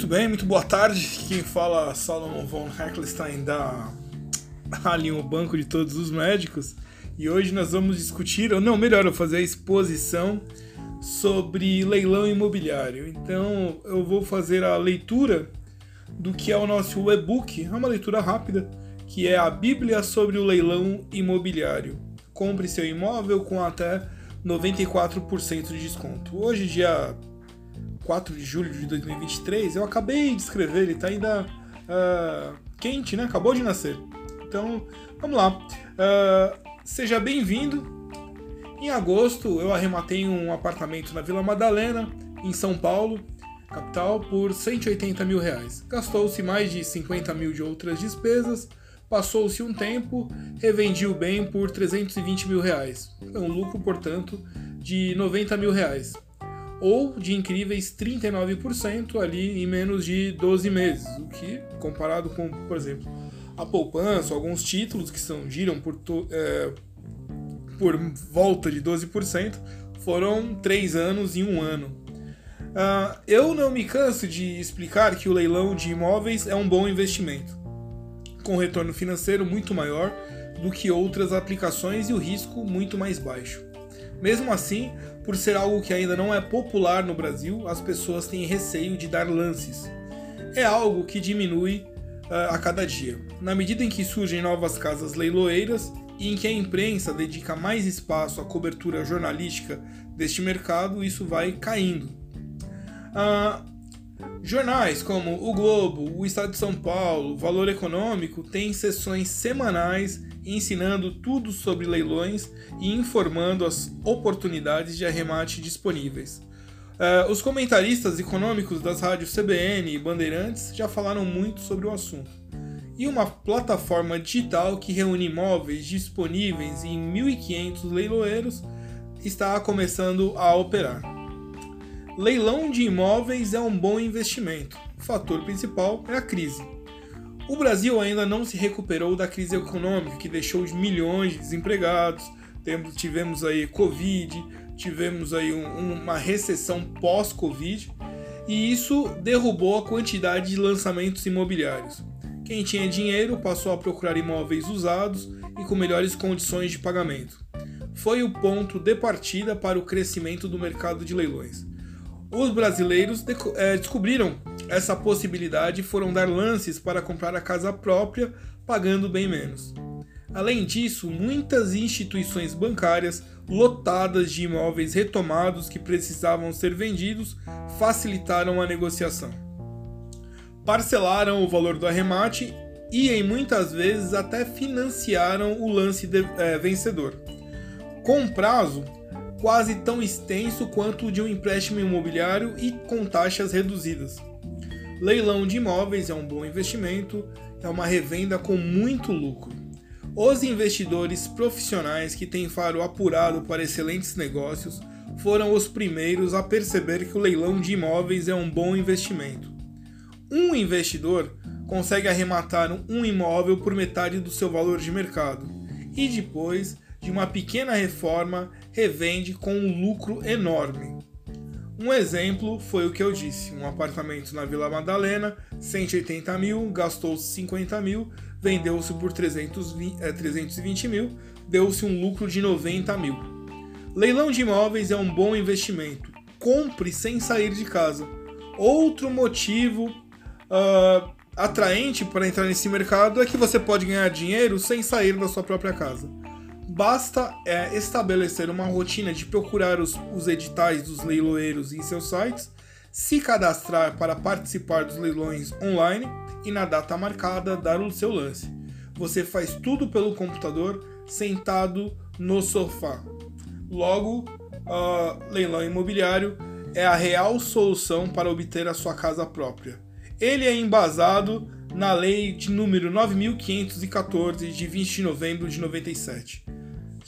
Muito bem, muito boa tarde. Quem fala Solomon von Heckelstein da ali o banco de todos os médicos. E hoje nós vamos discutir, ou não, melhor, eu fazer a exposição sobre leilão imobiliário. Então eu vou fazer a leitura do que é o nosso e-book, é uma leitura rápida, que é a Bíblia sobre o leilão imobiliário. Compre seu imóvel com até 94% de desconto. Hoje, dia 4 de julho de 2023, eu acabei de escrever, ele está ainda uh, quente, né? Acabou de nascer. Então, vamos lá. Uh, seja bem-vindo. Em agosto, eu arrematei um apartamento na Vila Madalena, em São Paulo, capital, por 180 mil reais. Gastou-se mais de 50 mil de outras despesas. Passou-se um tempo, revendi o bem por 320 mil reais. É um lucro, portanto, de 90 mil reais ou de incríveis 39% ali em menos de 12 meses, o que, comparado com, por exemplo, a poupança, alguns títulos que são, giram por, é, por volta de 12%, foram 3 anos em um ano. Uh, eu não me canso de explicar que o leilão de imóveis é um bom investimento, com retorno financeiro muito maior do que outras aplicações e o risco muito mais baixo. Mesmo assim, por ser algo que ainda não é popular no Brasil, as pessoas têm receio de dar lances. É algo que diminui uh, a cada dia. Na medida em que surgem novas casas leiloeiras e em que a imprensa dedica mais espaço à cobertura jornalística deste mercado, isso vai caindo. Uh, jornais como o Globo, o Estado de São Paulo, Valor Econômico têm sessões semanais ensinando tudo sobre leilões e informando as oportunidades de arremate disponíveis. Uh, os comentaristas econômicos das rádios CBN e Bandeirantes já falaram muito sobre o assunto. E uma plataforma digital que reúne imóveis disponíveis em 1.500 leiloeiros está começando a operar. Leilão de imóveis é um bom investimento. O fator principal é a crise. O Brasil ainda não se recuperou da crise econômica que deixou milhões de desempregados. tivemos aí Covid, tivemos aí um, uma recessão pós-Covid e isso derrubou a quantidade de lançamentos imobiliários. Quem tinha dinheiro passou a procurar imóveis usados e com melhores condições de pagamento. Foi o ponto de partida para o crescimento do mercado de leilões. Os brasileiros é, descobriram essa possibilidade e foram dar lances para comprar a casa própria, pagando bem menos. Além disso, muitas instituições bancárias lotadas de imóveis retomados que precisavam ser vendidos facilitaram a negociação. Parcelaram o valor do arremate e, em muitas vezes, até financiaram o lance de, é, vencedor. Com prazo quase tão extenso quanto o de um empréstimo imobiliário e com taxas reduzidas. Leilão de imóveis é um bom investimento, é uma revenda com muito lucro. Os investidores profissionais que têm faro apurado para excelentes negócios foram os primeiros a perceber que o leilão de imóveis é um bom investimento. Um investidor consegue arrematar um imóvel por metade do seu valor de mercado e depois de uma pequena reforma revende com um lucro enorme. Um exemplo foi o que eu disse: um apartamento na Vila Madalena, 180 mil, gastou 50 mil, vendeu-se por 320, é, 320 mil, deu-se um lucro de 90 mil. Leilão de imóveis é um bom investimento. Compre sem sair de casa. Outro motivo uh, atraente para entrar nesse mercado é que você pode ganhar dinheiro sem sair da sua própria casa. Basta é, estabelecer uma rotina de procurar os, os editais dos leiloeiros em seus sites, se cadastrar para participar dos leilões online e na data marcada dar o seu lance. Você faz tudo pelo computador sentado no sofá. Logo, uh, leilão imobiliário é a real solução para obter a sua casa própria. Ele é embasado na lei de número 9514 de 20 de novembro de 97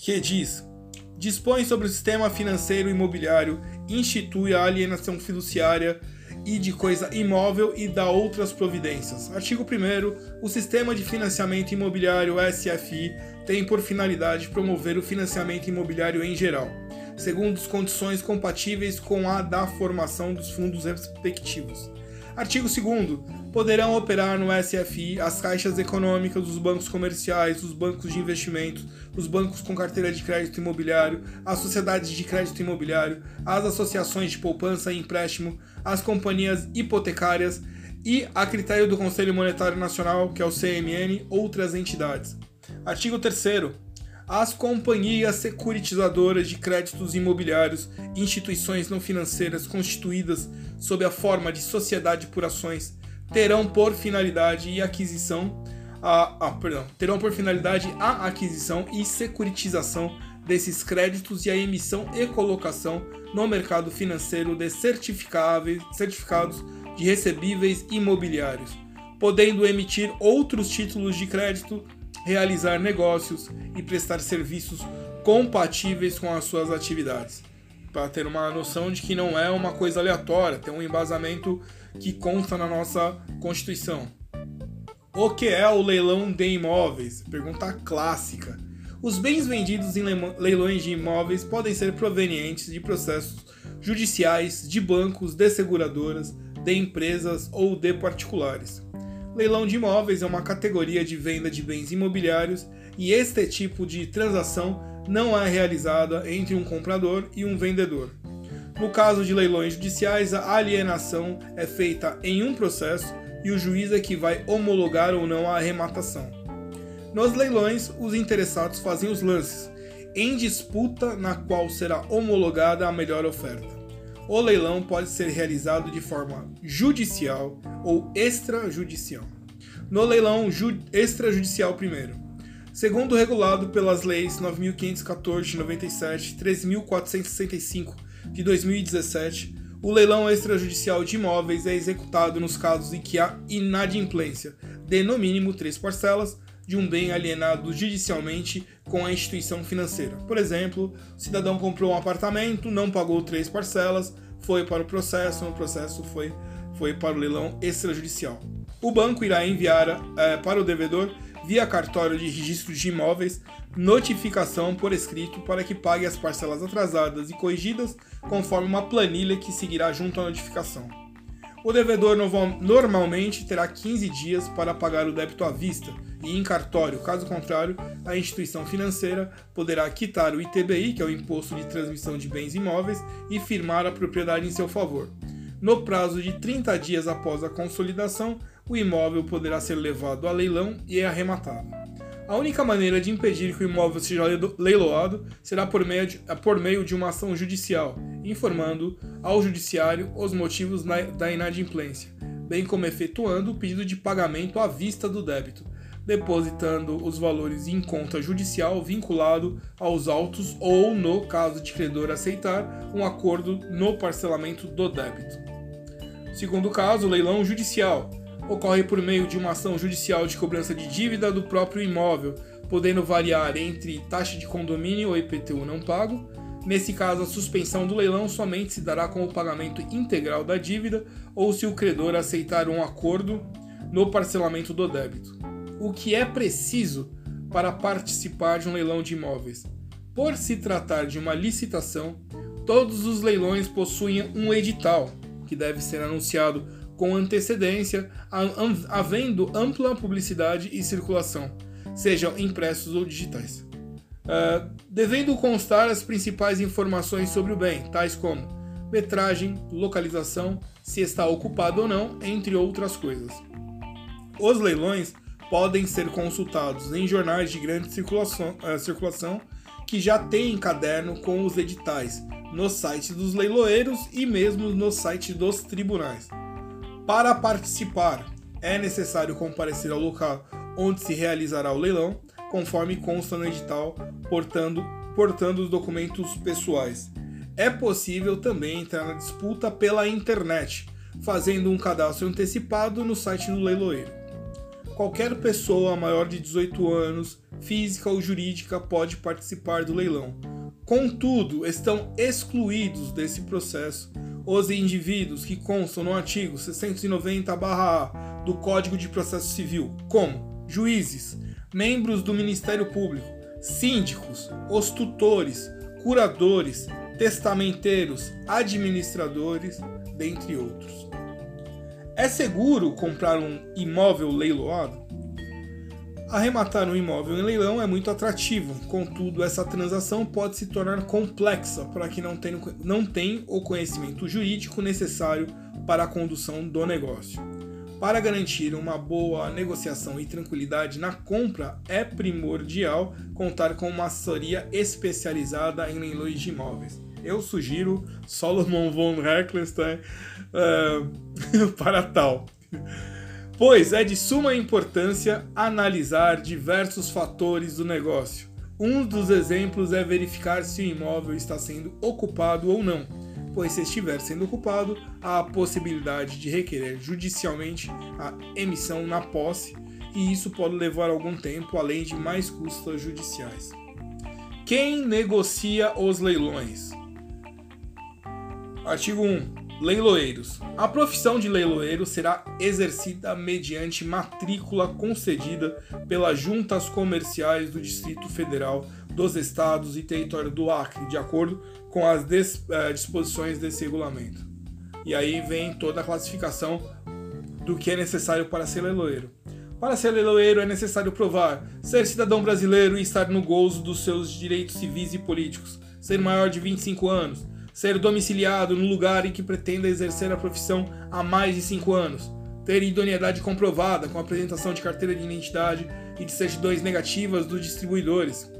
que diz: dispõe sobre o sistema financeiro imobiliário, institui a alienação fiduciária e de coisa imóvel e dá outras providências. Artigo 1 o sistema de financiamento imobiliário SFI tem por finalidade promover o financiamento imobiliário em geral, segundo as condições compatíveis com a da formação dos fundos respectivos. Artigo 2 poderão operar no SFI as caixas econômicas, os bancos comerciais, os bancos de investimentos, os bancos com carteira de crédito imobiliário, as sociedades de crédito imobiliário, as associações de poupança e empréstimo, as companhias hipotecárias e, a critério do Conselho Monetário Nacional, que é o CMN, outras entidades. Artigo 3 as companhias securitizadoras de créditos imobiliários, instituições não financeiras constituídas sob a forma de sociedade por ações, terão por finalidade e aquisição a, perdão, terão por finalidade a aquisição e securitização desses créditos e a emissão e colocação no mercado financeiro de certificados de recebíveis imobiliários, podendo emitir outros títulos de crédito, realizar negócios e prestar serviços compatíveis com as suas atividades. Para ter uma noção de que não é uma coisa aleatória, tem um embasamento que consta na nossa Constituição. O que é o leilão de imóveis? Pergunta clássica. Os bens vendidos em leilões de imóveis podem ser provenientes de processos judiciais, de bancos, de seguradoras, de empresas ou de particulares. Leilão de imóveis é uma categoria de venda de bens imobiliários e este tipo de transação não é realizada entre um comprador e um vendedor. No caso de leilões judiciais, a alienação é feita em um processo e o juiz é que vai homologar ou não a arrematação. Nos leilões, os interessados fazem os lances, em disputa na qual será homologada a melhor oferta. O leilão pode ser realizado de forma judicial ou extrajudicial. No leilão extrajudicial primeiro, segundo regulado pelas leis 9514 de 97, 3465 de 2017, o leilão extrajudicial de imóveis é executado nos casos em que há inadimplência de no mínimo três parcelas de um bem alienado judicialmente com a instituição financeira. Por exemplo, o cidadão comprou um apartamento, não pagou três parcelas, foi para o processo, o processo foi, foi para o leilão extrajudicial. O banco irá enviar é, para o devedor, via cartório de registro de imóveis, notificação por escrito para que pague as parcelas atrasadas e corrigidas conforme uma planilha que seguirá junto à notificação. O devedor normalmente terá 15 dias para pagar o débito à vista e em cartório, caso contrário, a instituição financeira poderá quitar o ITBI, que é o Imposto de Transmissão de Bens Imóveis, e firmar a propriedade em seu favor. No prazo de 30 dias após a consolidação, o imóvel poderá ser levado a leilão e arrematado. A única maneira de impedir que o imóvel seja leiloado será por meio de, por meio de uma ação judicial, informando ao judiciário os motivos da inadimplência, bem como efetuando o pedido de pagamento à vista do débito, depositando os valores em conta judicial vinculado aos autos ou, no caso de credor aceitar, um acordo no parcelamento do débito. Segundo caso, leilão judicial ocorre por meio de uma ação judicial de cobrança de dívida do próprio imóvel, podendo variar entre taxa de condomínio ou IPTU não pago. Nesse caso, a suspensão do leilão somente se dará com o pagamento integral da dívida ou se o credor aceitar um acordo no parcelamento do débito. O que é preciso para participar de um leilão de imóveis? Por se tratar de uma licitação, todos os leilões possuem um edital, que deve ser anunciado com antecedência, havendo ampla publicidade e circulação, sejam impressos ou digitais. Uh, devendo constar as principais informações sobre o bem, tais como metragem, localização, se está ocupado ou não, entre outras coisas. Os leilões podem ser consultados em jornais de grande circulação, uh, circulação que já têm caderno com os editais, no site dos leiloeiros e mesmo no site dos tribunais. Para participar, é necessário comparecer ao local onde se realizará o leilão, conforme consta no edital, portando, portando os documentos pessoais. É possível também entrar na disputa pela internet, fazendo um cadastro antecipado no site do leiloeiro. Qualquer pessoa maior de 18 anos, física ou jurídica, pode participar do leilão. Contudo, estão excluídos desse processo os indivíduos que constam no artigo 690-A do Código de Processo Civil, como juízes, membros do Ministério Público, síndicos, os tutores, curadores, testamenteiros, administradores, dentre outros. É seguro comprar um imóvel leiloado? Arrematar um imóvel em leilão é muito atrativo, contudo, essa transação pode se tornar complexa para quem não tem, não tem o conhecimento jurídico necessário para a condução do negócio. Para garantir uma boa negociação e tranquilidade na compra, é primordial contar com uma assessoria especializada em leilões de imóveis. Eu sugiro Solomon von Herklestein uh, para tal pois é de suma importância analisar diversos fatores do negócio. Um dos exemplos é verificar se o imóvel está sendo ocupado ou não, pois se estiver sendo ocupado, há a possibilidade de requerer judicialmente a emissão na posse, e isso pode levar algum tempo, além de mais custos judiciais. Quem negocia os leilões? Artigo 1. Leiloeiros. A profissão de leiloeiro será exercida mediante matrícula concedida pelas juntas comerciais do Distrito Federal, dos Estados e Território do Acre, de acordo com as eh, disposições desse regulamento. E aí vem toda a classificação do que é necessário para ser leiloeiro. Para ser leiloeiro é necessário provar ser cidadão brasileiro e estar no gozo dos seus direitos civis e políticos, ser maior de 25 anos, ser domiciliado no lugar em que pretenda exercer a profissão há mais de 5 anos, ter idoneidade comprovada com apresentação de carteira de identidade e de certidões negativas dos distribuidores.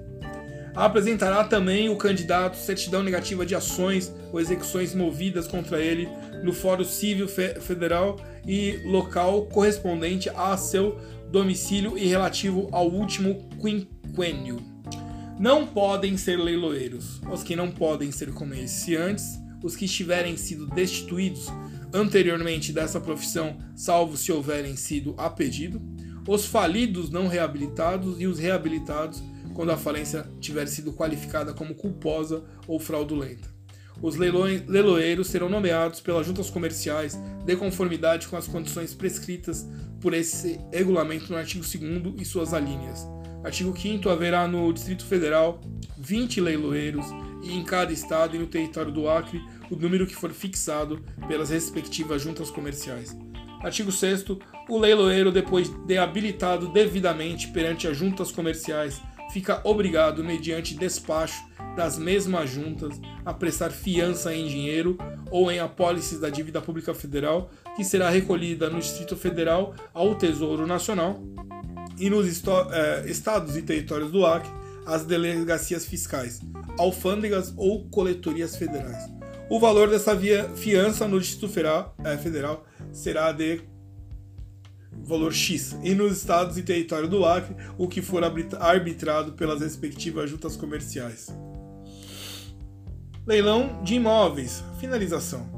Apresentará também o candidato certidão negativa de ações ou execuções movidas contra ele no Fórum Civil Federal e local correspondente a seu domicílio e relativo ao último quinquênio não podem ser leiloeiros. Os que não podem ser comerciantes, os que estiverem sido destituídos anteriormente dessa profissão, salvo se houverem sido a pedido, os falidos não reabilitados e os reabilitados quando a falência tiver sido qualificada como culposa ou fraudulenta. Os leiloeiros serão nomeados pelas juntas comerciais de conformidade com as condições prescritas por esse regulamento no artigo 2 e suas alíneas. Artigo 5 haverá no Distrito Federal 20 leiloeiros e em cada estado e no território do Acre o número que for fixado pelas respectivas juntas comerciais. Artigo 6 o leiloeiro, depois de habilitado devidamente perante as juntas comerciais, fica obrigado, mediante despacho das mesmas juntas, a prestar fiança em dinheiro ou em apólices da dívida pública federal, que será recolhida no Distrito Federal ao Tesouro Nacional e nos é, estados e territórios do Acre, as delegacias fiscais, alfândegas ou coletorias federais. O valor dessa via, fiança no Distrito Federal, é, Federal será de valor X, e nos estados e território do Acre, o que for arbitrado pelas respectivas juntas comerciais. Leilão de imóveis, finalização.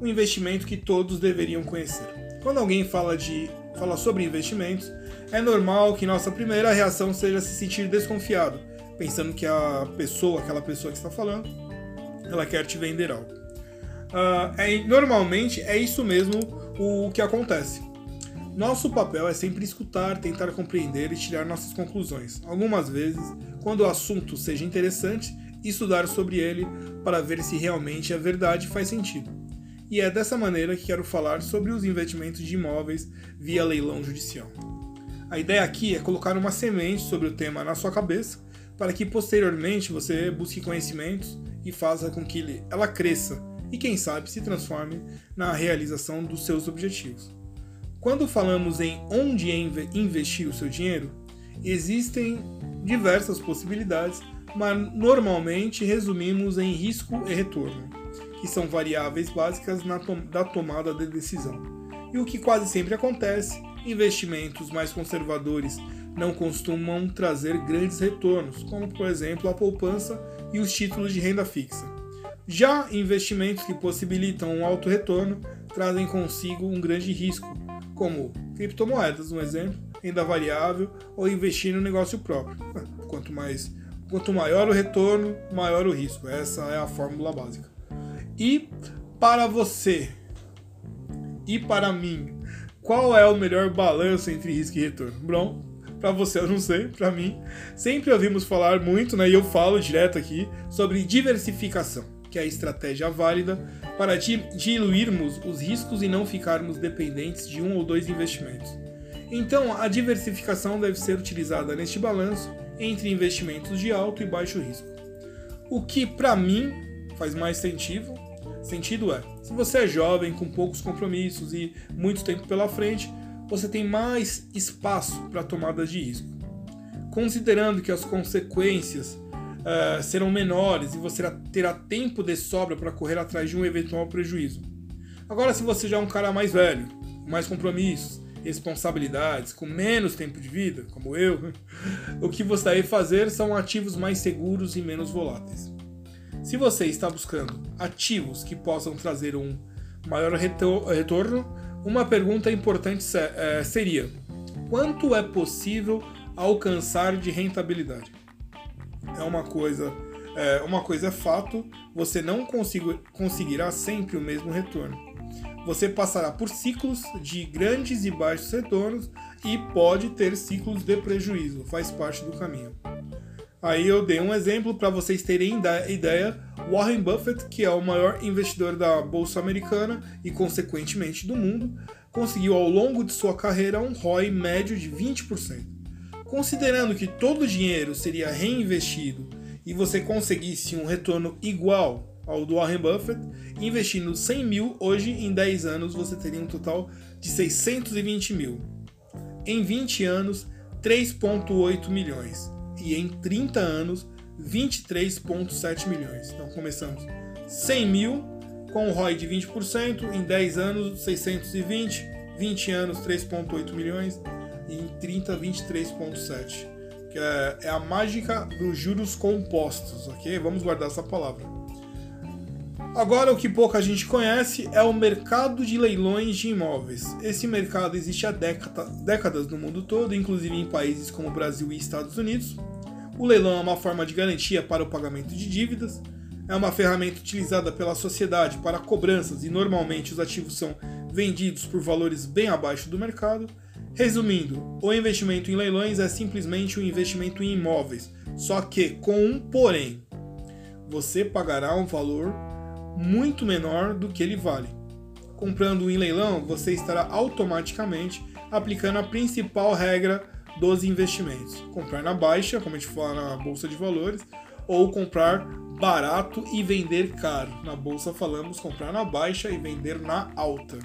Um investimento que todos deveriam conhecer. Quando alguém fala de fala sobre investimentos, é normal que nossa primeira reação seja se sentir desconfiado, pensando que a pessoa, aquela pessoa que está falando, ela quer te vender algo. Uh, é, normalmente é isso mesmo o que acontece. Nosso papel é sempre escutar, tentar compreender e tirar nossas conclusões. Algumas vezes, quando o assunto seja interessante, estudar sobre ele para ver se realmente é verdade faz sentido. E é dessa maneira que quero falar sobre os investimentos de imóveis via leilão judicial. A ideia aqui é colocar uma semente sobre o tema na sua cabeça para que posteriormente você busque conhecimentos e faça com que ela cresça e, quem sabe, se transforme na realização dos seus objetivos. Quando falamos em onde investir o seu dinheiro, existem diversas possibilidades, mas normalmente resumimos em risco e retorno, que são variáveis básicas na da tomada de decisão. E o que quase sempre acontece investimentos mais conservadores não costumam trazer grandes retornos, como por exemplo a poupança e os títulos de renda fixa. Já investimentos que possibilitam um alto retorno trazem consigo um grande risco, como criptomoedas, um exemplo, renda variável ou investir no negócio próprio. Quanto mais quanto maior o retorno, maior o risco. Essa é a fórmula básica. E para você e para mim, qual é o melhor balanço entre risco e retorno? Bom, para você eu não sei, para mim, sempre ouvimos falar muito, né, e eu falo direto aqui sobre diversificação. que é a estratégia válida para diluirmos os riscos e não ficarmos dependentes de um ou dois investimentos. Então, a diversificação deve ser utilizada neste balanço entre investimentos de alto e baixo risco. O que, para mim, faz mais sentido, sentido é, se você é jovem, com poucos compromissos e muito tempo pela frente, você tem mais espaço para tomadas de risco. Considerando que as consequências uh, serão menores e você terá tempo de sobra para correr atrás de um eventual prejuízo. Agora, se você já é um cara mais velho, mais compromissos, responsabilidades, com menos tempo de vida, como eu, o que você deve fazer são ativos mais seguros e menos voláteis. Se você está buscando ativos que possam trazer um maior retorno, uma pergunta importante eh, seria: quanto é possível alcançar de rentabilidade? É uma coisa, é, uma coisa é fato, você não conseguirá sempre o mesmo retorno. Você passará por ciclos de grandes e baixos retornos e pode ter ciclos de prejuízo, faz parte do caminho. Aí eu dei um exemplo para vocês terem ideia. Warren Buffett, que é o maior investidor da bolsa americana e consequentemente do mundo, conseguiu ao longo de sua carreira um ROI médio de 20%. Considerando que todo o dinheiro seria reinvestido e você conseguisse um retorno igual ao do Warren Buffett, investindo 100 mil, hoje em 10 anos você teria um total de 620 mil. Em 20 anos, 3,8 milhões e em 30 anos 23,7 milhões. Então começamos 100 mil com um ROI de 20%, em 10 anos 620, 20 anos 3,8 milhões e em 30 23,7. Que é, é a mágica dos juros compostos, ok? Vamos guardar essa palavra. Agora, o que pouca gente conhece é o mercado de leilões de imóveis. Esse mercado existe há décadas no mundo todo, inclusive em países como Brasil e Estados Unidos. O leilão é uma forma de garantia para o pagamento de dívidas, é uma ferramenta utilizada pela sociedade para cobranças e normalmente os ativos são vendidos por valores bem abaixo do mercado. Resumindo, o investimento em leilões é simplesmente um investimento em imóveis, só que com um porém. Você pagará um valor muito menor do que ele vale. Comprando em leilão, você estará automaticamente aplicando a principal regra dos investimentos. Comprar na baixa, como a gente fala na bolsa de valores, ou comprar barato e vender caro. Na bolsa falamos comprar na baixa e vender na alta.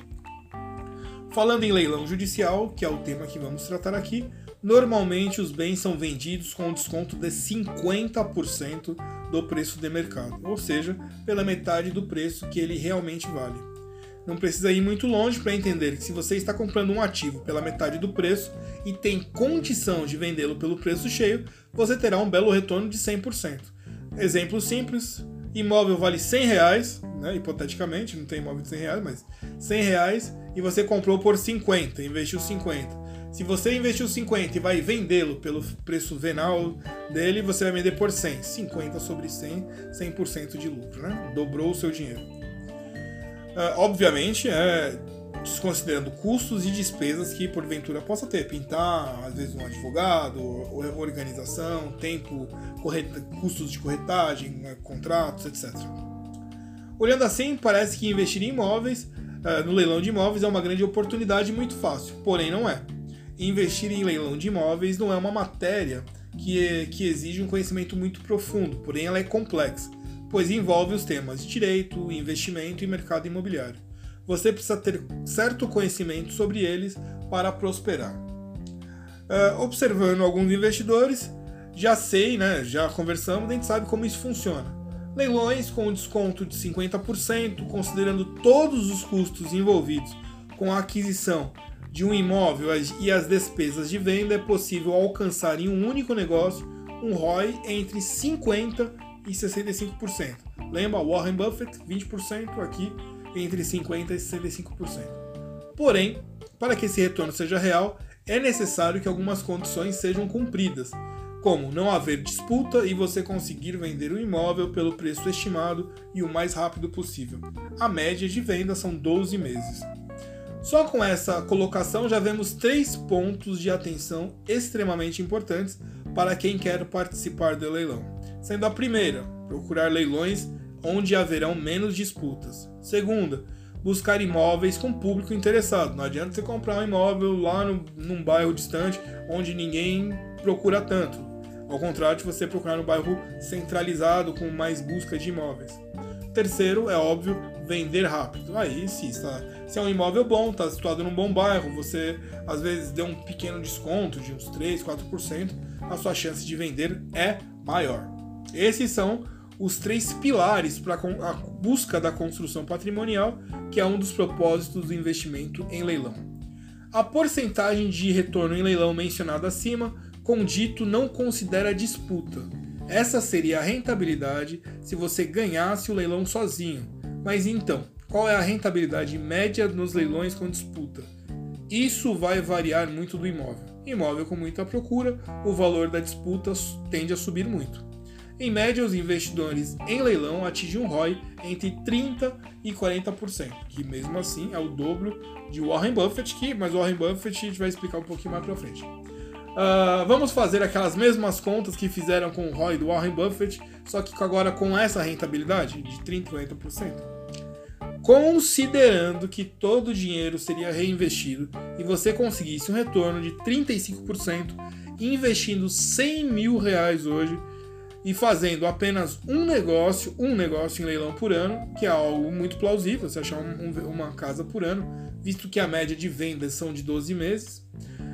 Falando em leilão judicial, que é o tema que vamos tratar aqui, normalmente os bens são vendidos com um desconto de 50% do preço de mercado, ou seja, pela metade do preço que ele realmente vale. Não precisa ir muito longe para entender que se você está comprando um ativo pela metade do preço e tem condição de vendê-lo pelo preço cheio, você terá um belo retorno de 100%. Exemplo simples: imóvel vale 100 reais, né, hipoteticamente, não tem imóvel de 100 reais, mas 100 reais e você comprou por 50, investiu 50. Se você investiu 50 e vai vendê-lo pelo preço venal dele, você vai vender por 100. 50 sobre 100, 100% de lucro, né? Dobrou o seu dinheiro. Uh, obviamente, é, desconsiderando custos e despesas que porventura possa ter. Pintar, às vezes, um advogado, organização, tempo, custos de corretagem, né, contratos, etc. Olhando assim, parece que investir em imóveis, uh, no leilão de imóveis, é uma grande oportunidade muito fácil, porém não é. Investir em leilão de imóveis não é uma matéria que, é, que exige um conhecimento muito profundo, porém ela é complexa pois envolve os temas de direito, investimento e mercado imobiliário. Você precisa ter certo conhecimento sobre eles para prosperar. Uh, observando alguns investidores, já sei, né, já conversamos, a gente sabe como isso funciona. Leilões com desconto de 50%, considerando todos os custos envolvidos com a aquisição de um imóvel e as despesas de venda, é possível alcançar em um único negócio um ROI entre 50% e 65%. Lembra, Warren Buffett, 20%, aqui entre 50% e 65%. Porém, para que esse retorno seja real, é necessário que algumas condições sejam cumpridas, como não haver disputa e você conseguir vender o imóvel pelo preço estimado e o mais rápido possível. A média de venda são 12 meses. Só com essa colocação já vemos três pontos de atenção extremamente importantes para quem quer participar do leilão sendo a primeira, procurar leilões onde haverão menos disputas. Segunda, buscar imóveis com público interessado. Não adianta você comprar um imóvel lá no, num bairro distante onde ninguém procura tanto. Ao contrário de você procurar no bairro centralizado com mais busca de imóveis. Terceiro, é óbvio, vender rápido. Aí, se, está, se é um imóvel bom, está situado num bom bairro, você às vezes deu um pequeno desconto de uns 3, 4%, a sua chance de vender é maior. Esses são os três pilares para a busca da construção patrimonial, que é um dos propósitos do investimento em leilão. A porcentagem de retorno em leilão mencionada acima, com dito não considera disputa. Essa seria a rentabilidade se você ganhasse o leilão sozinho. Mas então, qual é a rentabilidade média nos leilões com disputa? Isso vai variar muito do imóvel. Imóvel com muita procura, o valor da disputa tende a subir muito. Em média, os investidores em leilão atingem um ROI entre 30% e 40%, que mesmo assim é o dobro de Warren Buffett, que, mas Warren Buffett a gente vai explicar um pouquinho mais para frente. Uh, vamos fazer aquelas mesmas contas que fizeram com o ROI do Warren Buffett, só que agora com essa rentabilidade de 30% e 40%. Considerando que todo o dinheiro seria reinvestido e você conseguisse um retorno de 35%, investindo 100 mil reais hoje, e fazendo apenas um negócio, um negócio em leilão por ano, que é algo muito plausível, você achar um, um, uma casa por ano, visto que a média de vendas são de 12 meses.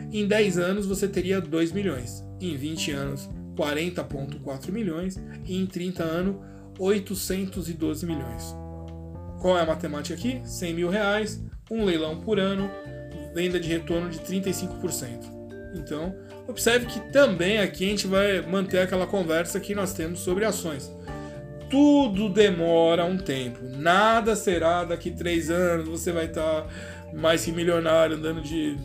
Em 10 anos você teria 2 milhões, em 20 anos 40,4 milhões e em 30 anos 812 milhões. Qual é a matemática aqui? 100 mil reais, um leilão por ano, venda de retorno de 35%. Então, Observe que também aqui a gente vai manter aquela conversa que nós temos sobre ações. Tudo demora um tempo. Nada será daqui três anos. Você vai estar mais que milionário andando de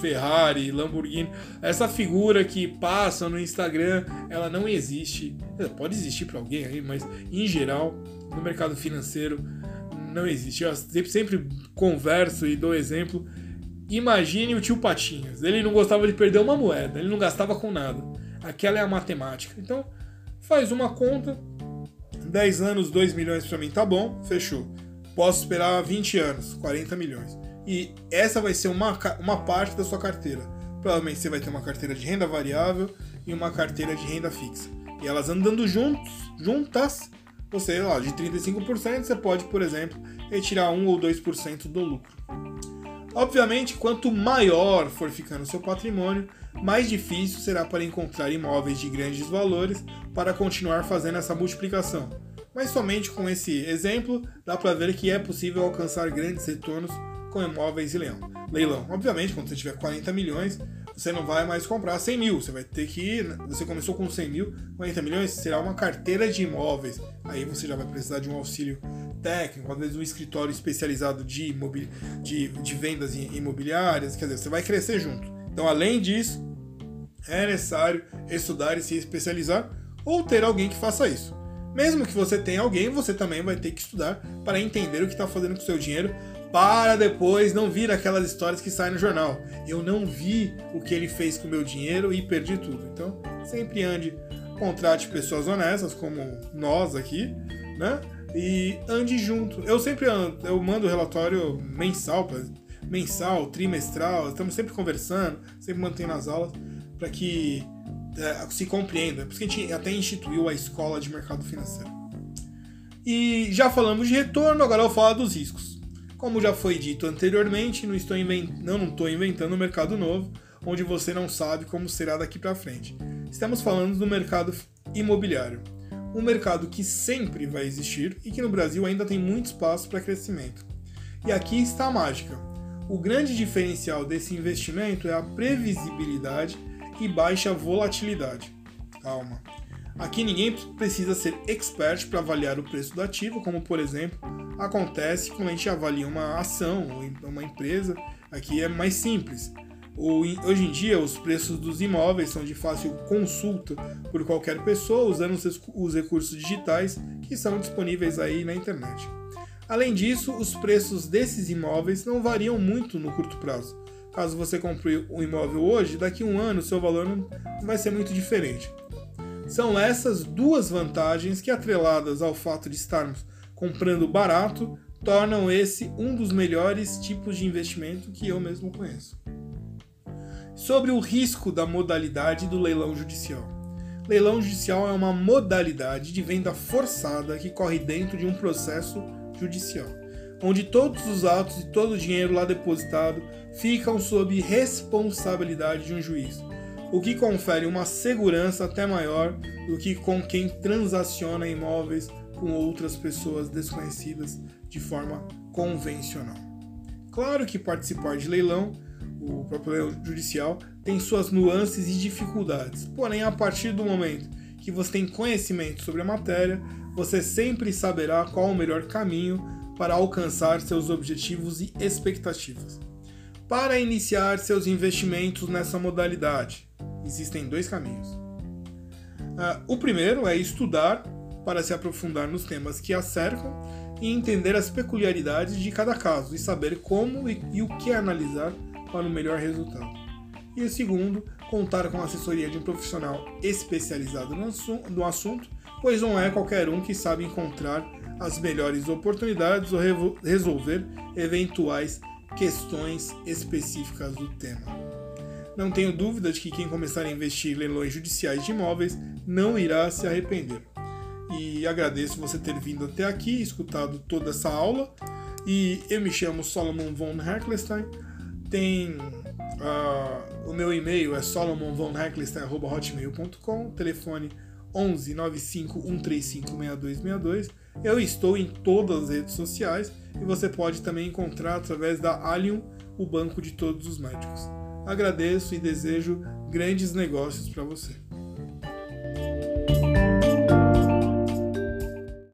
Ferrari, Lamborghini. Essa figura que passa no Instagram, ela não existe. Ela pode existir para alguém aí, mas em geral, no mercado financeiro, não existe. Eu sempre converso e dou exemplo Imagine o tio Patinhas. Ele não gostava de perder uma moeda, ele não gastava com nada. Aquela é a matemática. Então, faz uma conta. 10 anos, 2 milhões para mim tá bom, fechou. Posso esperar 20 anos, 40 milhões. E essa vai ser uma, uma parte da sua carteira. Provavelmente você vai ter uma carteira de renda variável e uma carteira de renda fixa. E elas andando juntos, juntas, você, lá, de 35%, você pode, por exemplo, retirar 1 ou 2% do lucro. Obviamente, quanto maior for ficando seu patrimônio, mais difícil será para encontrar imóveis de grandes valores para continuar fazendo essa multiplicação. Mas somente com esse exemplo dá para ver que é possível alcançar grandes retornos com imóveis e leilão. leilão. Obviamente, quando você tiver 40 milhões, você não vai mais comprar 100 mil. Você vai ter que. Você começou com 100 mil, 40 milhões será uma carteira de imóveis. Aí você já vai precisar de um auxílio técnico, às vezes um escritório especializado de, imobil... de, de vendas imobiliárias. Quer dizer, você vai crescer junto. Então, além disso, é necessário estudar e se especializar ou ter alguém que faça isso. Mesmo que você tenha alguém, você também vai ter que estudar para entender o que está fazendo com o seu dinheiro para depois não vir aquelas histórias que saem no jornal. Eu não vi o que ele fez com o meu dinheiro e perdi tudo. Então, sempre ande, contrate pessoas honestas, como nós aqui, né? E ande junto. Eu sempre ando, eu mando relatório mensal, mensal, trimestral, estamos sempre conversando, sempre mantendo as aulas, para que é, se compreenda. Por isso que a gente até instituiu a escola de mercado financeiro. E já falamos de retorno, agora eu vou falar dos riscos. Como já foi dito anteriormente, não estou inventando, não inventando um mercado novo, onde você não sabe como será daqui para frente. Estamos falando do mercado imobiliário, um mercado que sempre vai existir e que no Brasil ainda tem muito espaço para crescimento. E aqui está a mágica. O grande diferencial desse investimento é a previsibilidade e baixa volatilidade. Calma. Aqui ninguém precisa ser expert para avaliar o preço do ativo, como por exemplo acontece quando a gente avalia uma ação ou uma empresa. Aqui é mais simples. Hoje em dia, os preços dos imóveis são de fácil consulta por qualquer pessoa usando os recursos digitais que são disponíveis aí na internet. Além disso, os preços desses imóveis não variam muito no curto prazo. Caso você compre um imóvel hoje, daqui a um ano seu valor não vai ser muito diferente. São essas duas vantagens que, atreladas ao fato de estarmos comprando barato, tornam esse um dos melhores tipos de investimento que eu mesmo conheço. Sobre o risco da modalidade do leilão judicial. Leilão judicial é uma modalidade de venda forçada que corre dentro de um processo judicial, onde todos os atos e todo o dinheiro lá depositado ficam sob responsabilidade de um juiz, o que confere uma segurança até maior do que com quem transaciona imóveis com outras pessoas desconhecidas de forma convencional. Claro que participar de leilão, o próprio leilão judicial, tem suas nuances e dificuldades, porém, a partir do momento que você tem conhecimento sobre a matéria, você sempre saberá qual o melhor caminho para alcançar seus objetivos e expectativas. Para iniciar seus investimentos nessa modalidade, existem dois caminhos. Uh, o primeiro é estudar para se aprofundar nos temas que a cercam e entender as peculiaridades de cada caso e saber como e, e o que analisar para o melhor resultado. E o segundo, contar com a assessoria de um profissional especializado no, no assunto, pois não é qualquer um que sabe encontrar as melhores oportunidades ou resolver eventuais questões específicas do tema. Não tenho dúvida de que quem começar a investir em leilões judiciais de imóveis não irá se arrepender. E agradeço você ter vindo até aqui, escutado toda essa aula. E eu me chamo Solomon von Heckelstein. Tem uh, o meu e-mail é solomonvonheckelstein.hotmail.com, telefone 11 95 135 6262. Eu estou em todas as redes sociais e você pode também encontrar através da Allium, o banco de todos os médicos. Agradeço e desejo grandes negócios para você.